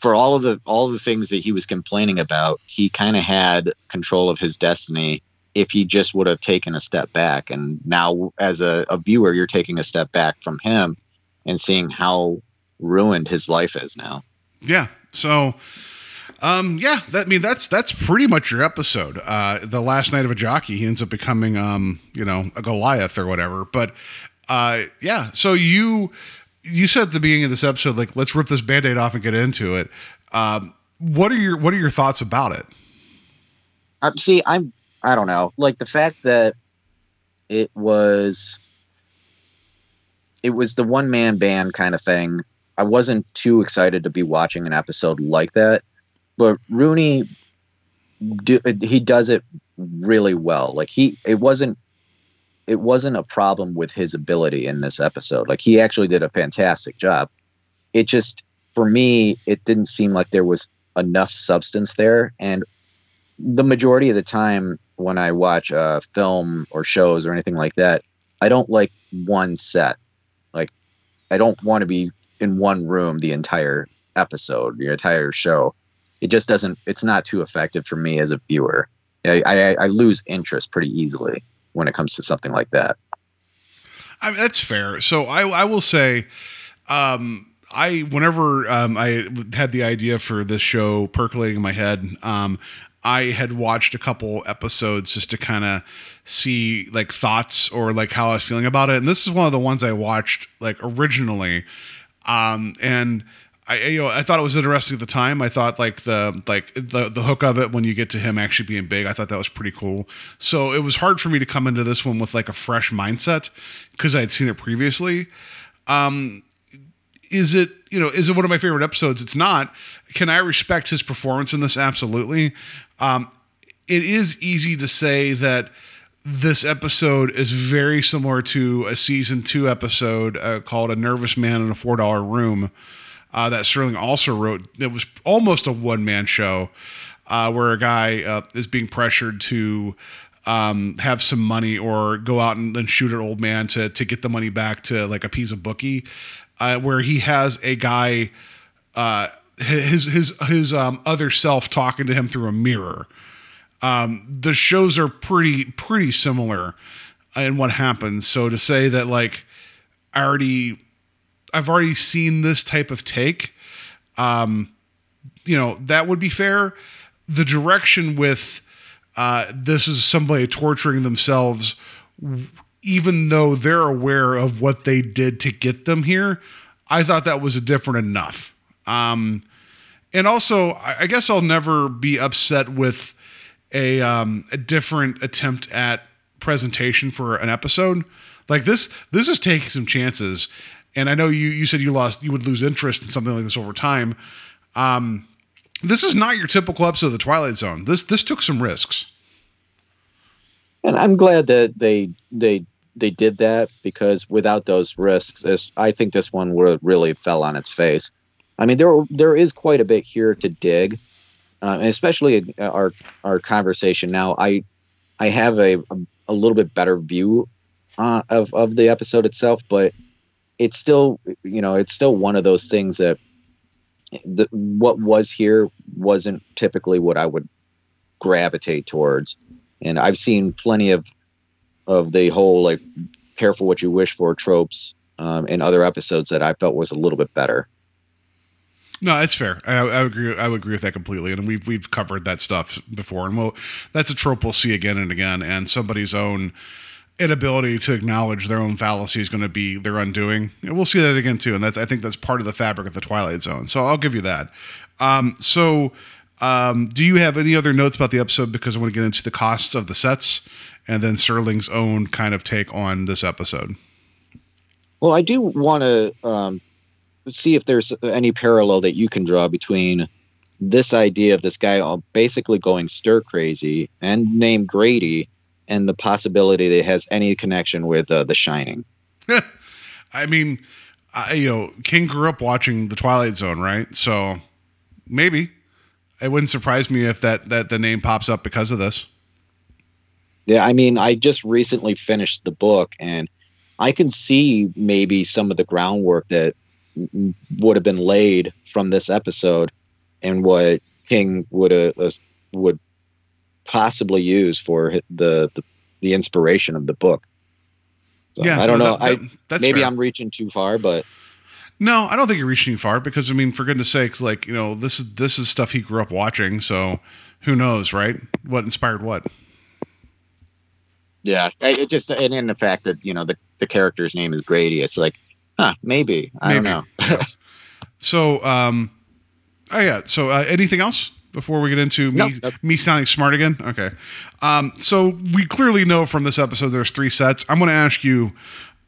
for all of the all the things that he was complaining about he kind of had control of his destiny if he just would have taken a step back and now as a, a viewer you're taking a step back from him and seeing how ruined his life is now Yeah. So, um, yeah, that I mean that's that's pretty much your episode. Uh, the last night of a jockey, he ends up becoming, um, you know, a Goliath or whatever. But, uh, yeah. So you you said at the beginning of this episode, like, let's rip this band-aid off and get into it. Um, what are your what are your thoughts about it? Um, see, I'm I don't know, like the fact that it was it was the one man band kind of thing. I wasn't too excited to be watching an episode like that, but Rooney do, he does it really well. Like he it wasn't it wasn't a problem with his ability in this episode. Like he actually did a fantastic job. It just for me it didn't seem like there was enough substance there and the majority of the time when I watch a film or shows or anything like that, I don't like one set. Like I don't want to be in one room the entire episode, the entire show. It just doesn't. It's not too effective for me as a viewer. I, I, I lose interest pretty easily when it comes to something like that. I mean, that's fair. So I, I will say, um, I whenever um, I had the idea for this show percolating in my head, um, I had watched a couple episodes just to kind of see like thoughts or like how I was feeling about it. And this is one of the ones I watched like originally, um, and. I you know I thought it was interesting at the time. I thought like the like the the hook of it when you get to him actually being big. I thought that was pretty cool. So it was hard for me to come into this one with like a fresh mindset because I had seen it previously. Um, is it you know is it one of my favorite episodes? It's not. Can I respect his performance in this? Absolutely. Um, it is easy to say that this episode is very similar to a season two episode uh, called "A Nervous Man in a Four Dollar Room." Uh, that Serling also wrote. It was almost a one man show uh, where a guy uh, is being pressured to um, have some money or go out and, and shoot an old man to to get the money back to like a piece of bookie, uh, where he has a guy, uh, his his his um, other self talking to him through a mirror. Um, the shows are pretty pretty similar in what happens. So to say that like I already I've already seen this type of take, um, you know, that would be fair. The direction with uh, this is somebody torturing themselves, even though they're aware of what they did to get them here. I thought that was a different enough. Um, and also, I guess I'll never be upset with a um, a different attempt at presentation for an episode. Like this, this is taking some chances. And I know you you said you lost you would lose interest in something like this over time. Um, this is not your typical episode of the Twilight Zone. This this took some risks. and I'm glad that they they they did that because without those risks, I think this one would really fell on its face. I mean, there there is quite a bit here to dig, uh, especially uh, our our conversation now. I I have a a, a little bit better view uh, of of the episode itself, but it's still you know it's still one of those things that the, what was here wasn't typically what I would gravitate towards and I've seen plenty of of the whole like careful what you wish for tropes um, in other episodes that I felt was a little bit better. No, it's fair. I, I agree. I would agree with that completely. And we've we've covered that stuff before, and we'll that's a trope we'll see again and again. And somebody's own inability to acknowledge their own fallacy is going to be their undoing. And we'll see that again too. And that's I think that's part of the fabric of the Twilight Zone. So I'll give you that. Um, so, um, do you have any other notes about the episode? Because I want to get into the costs of the sets, and then Serling's own kind of take on this episode. Well, I do want to um, see if there's any parallel that you can draw between this idea of this guy all basically going stir crazy and named Grady and the possibility that it has any connection with uh, The Shining. I mean, I, you know, King grew up watching The Twilight Zone, right? So maybe it wouldn't surprise me if that that the name pops up because of this. Yeah, I mean, I just recently finished the book, and I can see maybe some of the groundwork that would have been laid from this episode, and what King would have uh, would possibly use for the the, the inspiration of the book. So, I don't no, know. that- I that- that's maybe fair. I'm reaching too far, but No, I don't think you're reaching too far because I mean, for goodness sakes, like you know, this is this is stuff he grew up watching. So who knows, right? What inspired what? yeah, it just and in the fact that you know the the character's name is Grady, it's like, huh, maybe I don't know. So, um, oh yeah. So, uh, anything else before we get into me No, no. me sounding smart again? Okay. Um, so we clearly know from this episode there's three sets. I'm going to ask you,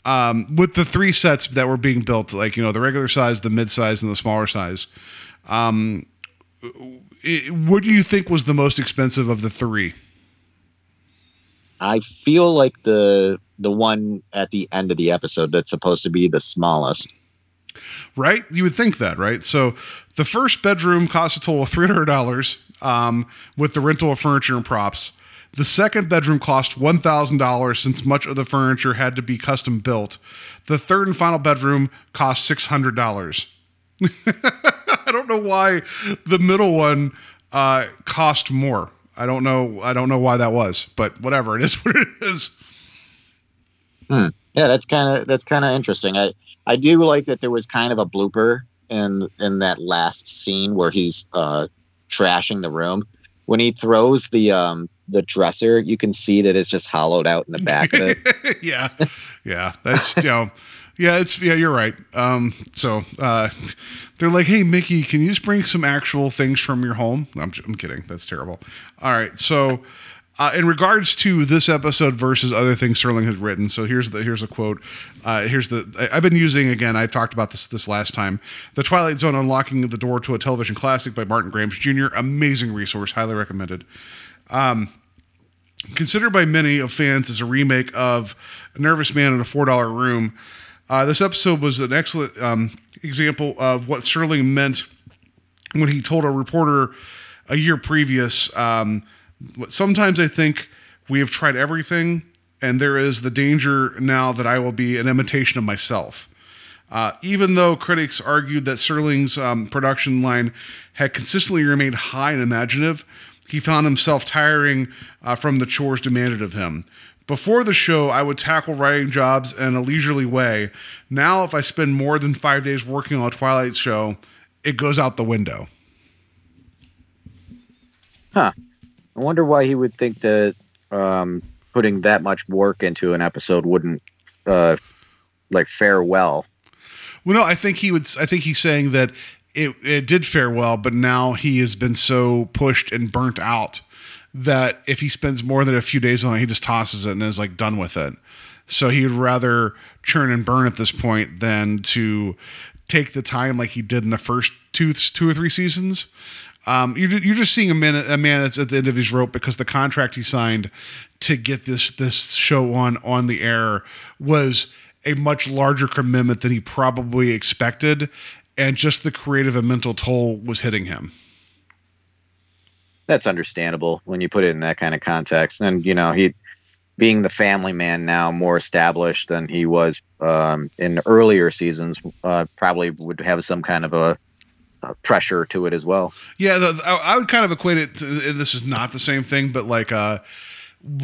um, with the three sets that were being built, like you know the regular size, the mid size, and the smaller size. Um, it, what do you think was the most expensive of the three? I feel like the the one at the end of the episode that's supposed to be the smallest. Right? You would think that, right? So the first bedroom costs a total of three hundred dollars um, with the rental of furniture and props. The second bedroom cost one thousand dollars since much of the furniture had to be custom built. The third and final bedroom cost six hundred dollars. I don't know why the middle one uh, cost more. I don't know. I don't know why that was, but whatever. It is what it is. Hmm. Yeah, that's kind of that's kind of interesting. I I do like that there was kind of a blooper in in that last scene where he's uh trashing the room. When he throws the um the dresser, you can see that it's just hollowed out in the back of it. yeah, yeah. That's you know, yeah. It's yeah. You're right. Um. So uh, they're like, hey, Mickey, can you just bring some actual things from your home? I'm, I'm kidding. That's terrible. All right. So. Uh, in regards to this episode versus other things Serling has written, so here's the here's a quote. Uh, here's the I've been using again. I've talked about this this last time. The Twilight Zone: Unlocking the Door to a Television Classic by Martin Grams Jr. Amazing resource, highly recommended considered by many of fans as a remake of A Nervous Man in a Four Dollar Room. Uh, this episode was an excellent um, example of what Serling meant when he told a reporter a year previous. Um, sometimes I think we have tried everything, and there is the danger now that I will be an imitation of myself. Uh, even though critics argued that Serling's um, production line had consistently remained high and imaginative, he found himself tiring uh, from the chores demanded of him. Before the show, I would tackle writing jobs in a leisurely way. Now, if I spend more than five days working on a Twilight show, it goes out the window. Huh. I wonder why he would think that um, putting that much work into an episode wouldn't uh, like fare well. Well, no, I think he would. I think he's saying that it it did fare well, but now he has been so pushed and burnt out that if he spends more than a few days on it, he just tosses it and is like done with it. So he would rather churn and burn at this point than to take the time like he did in the first two two or three seasons. Um, you're, you're just seeing a man a man that's at the end of his rope because the contract he signed to get this this show on on the air was a much larger commitment than he probably expected, and just the creative and mental toll was hitting him. That's understandable when you put it in that kind of context. And you know, he being the family man now, more established than he was um, in earlier seasons, uh, probably would have some kind of a, a pressure to it as well. Yeah, the, I, I would kind of equate it. to This is not the same thing, but like. Uh,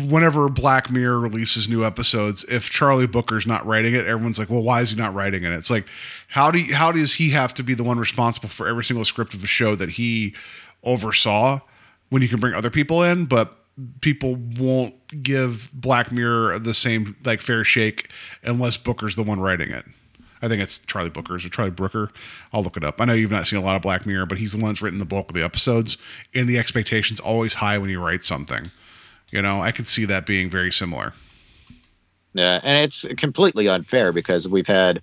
whenever Black Mirror releases new episodes, if Charlie Booker's not writing it, everyone's like, "Well, why is he not writing it?" It's like, how do you, how does he have to be the one responsible for every single script of a show that he oversaw when you can bring other people in, but people won't give Black Mirror the same like fair shake unless Booker's the one writing it. I think it's Charlie Booker's or Charlie Brooker. I'll look it up. I know you've not seen a lot of Black Mirror, but he's the one that's written the bulk of the episodes, and the expectation's always high when you write something. You know, I could see that being very similar. Yeah, and it's completely unfair because we've had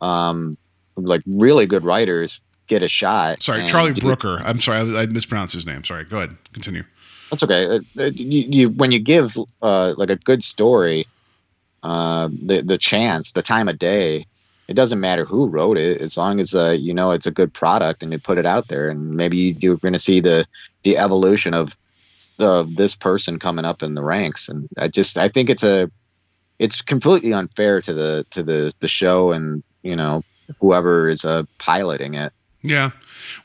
um like really good writers get a shot. Sorry, Charlie Brooker. I'm sorry, I, I mispronounced his name. Sorry. Go ahead. Continue. That's okay. Uh, uh, You, you when you give uh like a good story, uh the the chance, the time of day, it doesn't matter who wrote it as long as uh you know it's a good product and you put it out there and maybe you- you're going to see the the evolution of uh, this person coming up in the ranks and I just I think it's a it's completely unfair to the to the the show and you know whoever is uh piloting it. Yeah.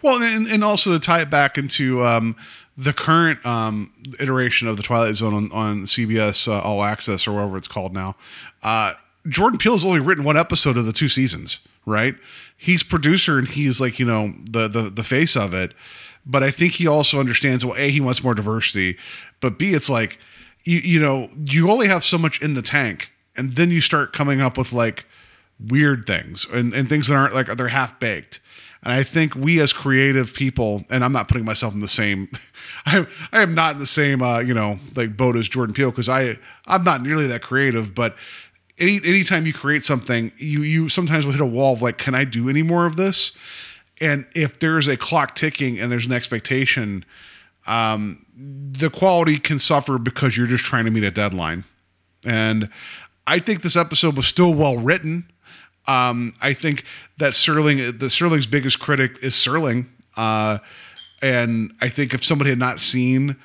Well, and, and also to tie it back into um, the current um, iteration of the Twilight Zone on, on CBS uh, All Access or whatever it's called now, uh, Jordan Peele's only written one episode of the two seasons, right? He's producer and he's like, you know, the the the face of it. But I think he also understands, well, A, he wants more diversity, but B, it's like, you, you know, you only have so much in the tank. And then you start coming up with like weird things and, and things that aren't like they're half baked. And I think we as creative people, and I'm not putting myself in the same, I, I am not in the same, uh, you know, like boat as Jordan Peele because I I'm not nearly that creative. But any anytime you create something, you you sometimes will hit a wall of like, can I do any more of this? And if there's a clock ticking and there's an expectation, um, the quality can suffer because you're just trying to meet a deadline. And I think this episode was still well written. Um, I think that Serling, the Serling's biggest critic is Serling. Uh, and I think if somebody had not seen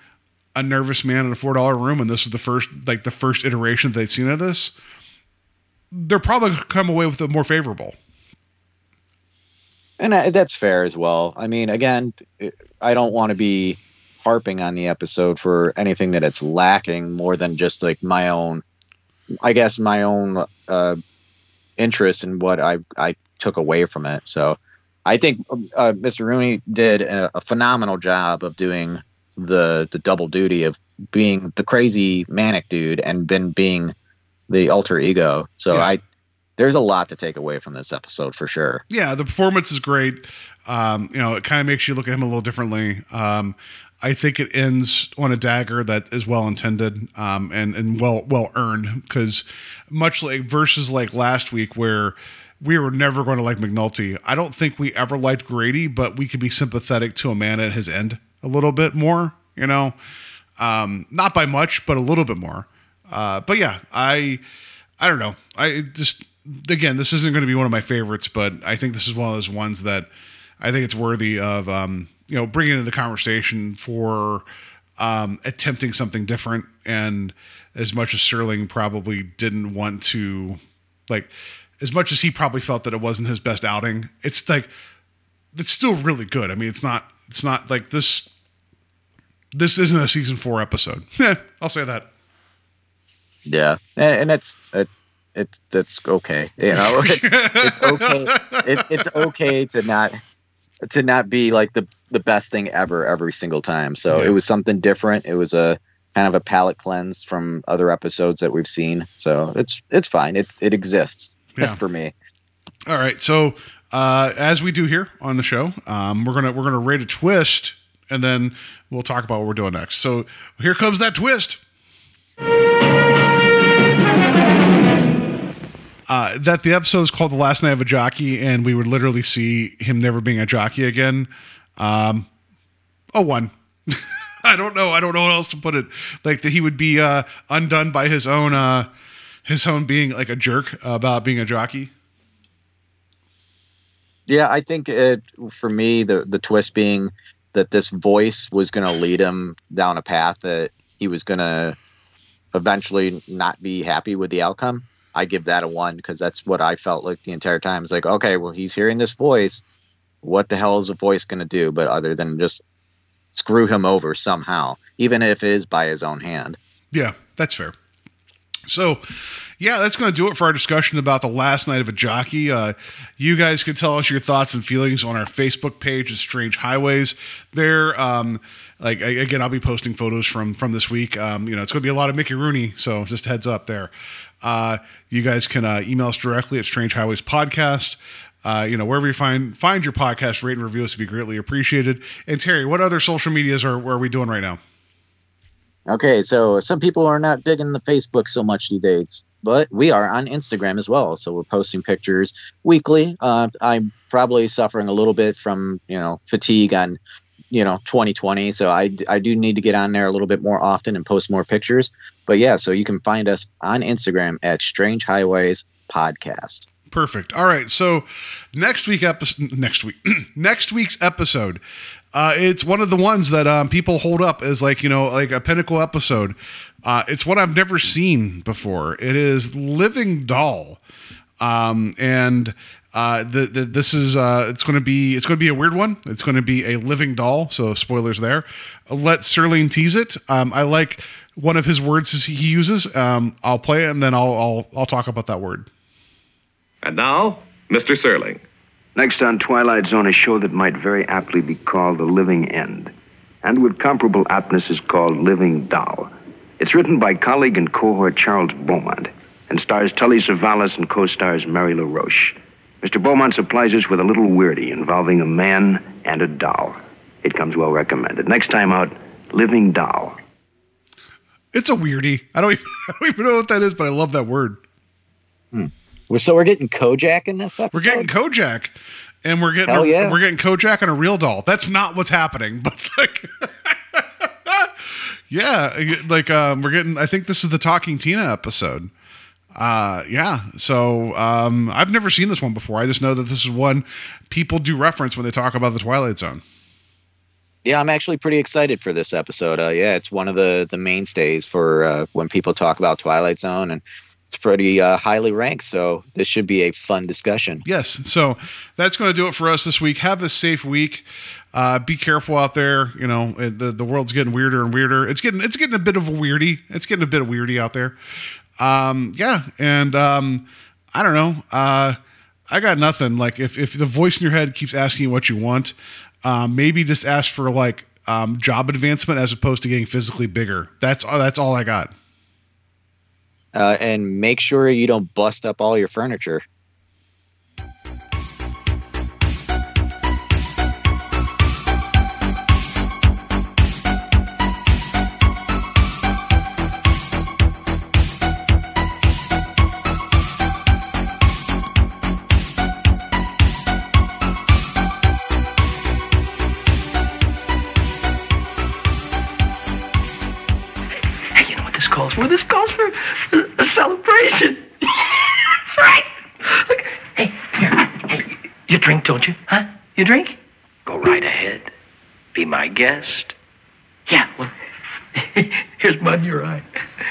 a nervous man in a four dollar room, and this is the first, like the first iteration that they'd seen of this, they're probably gonna come away with a more favorable. And that's fair as well. I mean, again, I don't want to be harping on the episode for anything that it's lacking more than just like my own, I guess, my own uh, interest in what I I took away from it. So I think uh, Mr. Rooney did a, a phenomenal job of doing the the double duty of being the crazy manic dude and been being the alter ego. So Yeah. I there's a lot to take away from this episode for sure. yeah, the performance is great. Um, you know, it kind of makes you look at him a little differently. Um, I think it ends on a dagger that is well intended um, and and well well earned because much like versus like last week where we were never going to like McNulty. I don't think we ever liked Grady, but we could be sympathetic to a man at his end a little bit more. You know, um, not by much, but a little bit more. Uh, but yeah, I I don't know. I just again, this isn't going to be one of my favorites, but I think this is one of those ones that I think it's worthy of, um, you know, bringing into the conversation for um, attempting something different. And as much as Serling probably didn't want to, like, as much as he probably felt that it wasn't his best outing, it's like it's still really good. I mean, it's not it's not like this. This isn't a season four episode. I'll say that. Yeah, and, and it's it, it's that's okay. You know, it's, it's okay. It, it's okay to not to not be like the the best thing ever every single time. So Yeah. it was something different. It was a kind of a palate cleanse from other episodes that we've seen. So it's it's fine. It it exists Yeah. for me. All right. So uh, as we do here on the show, um, we're gonna we're gonna rate a twist, and then we'll talk about what we're doing next. So here comes that twist. Uh, that the episode is called "The Last Night of a Jockey," and we would literally see him never being a jockey again. Um, a one. I don't know. I don't know what else to put it. Like that he would be uh, undone by his own uh, his own being like a jerk about being a jockey. Yeah, I think it for me the the twist being that this voice was going to lead him down a path that he was going to eventually not be happy with the outcome. I give that a one because that's what I felt like the entire time. It's like, okay, well, he's hearing this voice. What the hell is a voice going to do? But other than just screw him over somehow, even if it is by his own hand. Yeah, that's fair. So, yeah, that's going to do it for our discussion about the last night of a jockey. Uh, you guys can tell us your thoughts and feelings on our Facebook page, Strange Highways. There, um, like again, I'll be posting photos from from this week. Um, you know, it's going to be a lot of Mickey Rooney, so just heads up there. Uh, you guys can uh, email us directly at Strange Highways Podcast. Uh, you know, wherever you find find your podcast, rate and review us would be greatly appreciated. And Terry, what other social medias are, are we doing right now? Okay, so some people are not digging the Facebook so much these days, but we are on Instagram as well. So we're posting pictures weekly. Uh, I'm probably suffering a little bit from you know fatigue on you know 2020, so I I do need to get on there a little bit more often and post more pictures. But yeah, so you can find us on Instagram at Strange Highways Podcast. Perfect. All right. So next week episode next week next week's episode, uh, it's one of the ones that um, people hold up as like you know like a pinnacle episode. Uh, it's one I've never seen before. It is Living Doll, um, and uh, the, the this is uh, it's going to be it's going to be a weird one. It's going to be a living doll. So spoilers there. Let Serling tease it. Um, I like one of his words he uses. Um, I'll play it and then I'll I'll I'll talk about that word. And now, Mr. Serling. Next on Twilight Zone, a show that might very aptly be called The Living End, and with comparable aptness is called Living Doll. It's written by colleague and cohort Charles Beaumont and stars Telly Savalas and co-stars Mary LaRoche. Mr. Beaumont supplies us with a little weirdie involving a man and a doll. It comes well recommended. Next time out, Living Doll. It's a weirdie. I don't even, I don't even know what that is, but I love that word. We're, so we're getting Kojak in this episode. We're getting Kojak, and we're getting Hell a, yeah. we're getting Kojak and a real doll. That's not what's happening, but like, yeah, like um, we're getting. I think this is the Talking Tina episode. Uh, yeah. So um, I've never seen this one before. I just know that this is one people do reference when they talk about the Twilight Zone. Yeah, I'm actually pretty excited for this episode. Uh, yeah, it's one of the the mainstays for uh, when people talk about Twilight Zone, and it's pretty uh, highly ranked. So this should be a fun discussion. Yes. So that's going to do it for us this week. Have a safe week. Uh, be careful out there. You know, the the world's getting weirder and weirder. It's getting it's getting a bit of a weirdy. It's getting a bit of weirdy out there. Um, yeah, and um, I don't know. Uh, I got nothing. Like if if the voice in your head keeps asking you what you want, um, maybe just ask for like um, job advancement as opposed to getting physically bigger. That's all. that's all I got. Uh, and make sure you don't bust up all your furniture. You drink? Go right ahead. Be my guest. Yeah. Well, here's mud in your eye.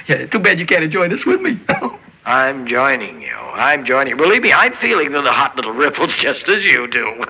Yeah. Too bad you can't enjoy this with me. I'm joining you. I'm joining you. Believe me, I'm feeling the hot little ripples just as you do.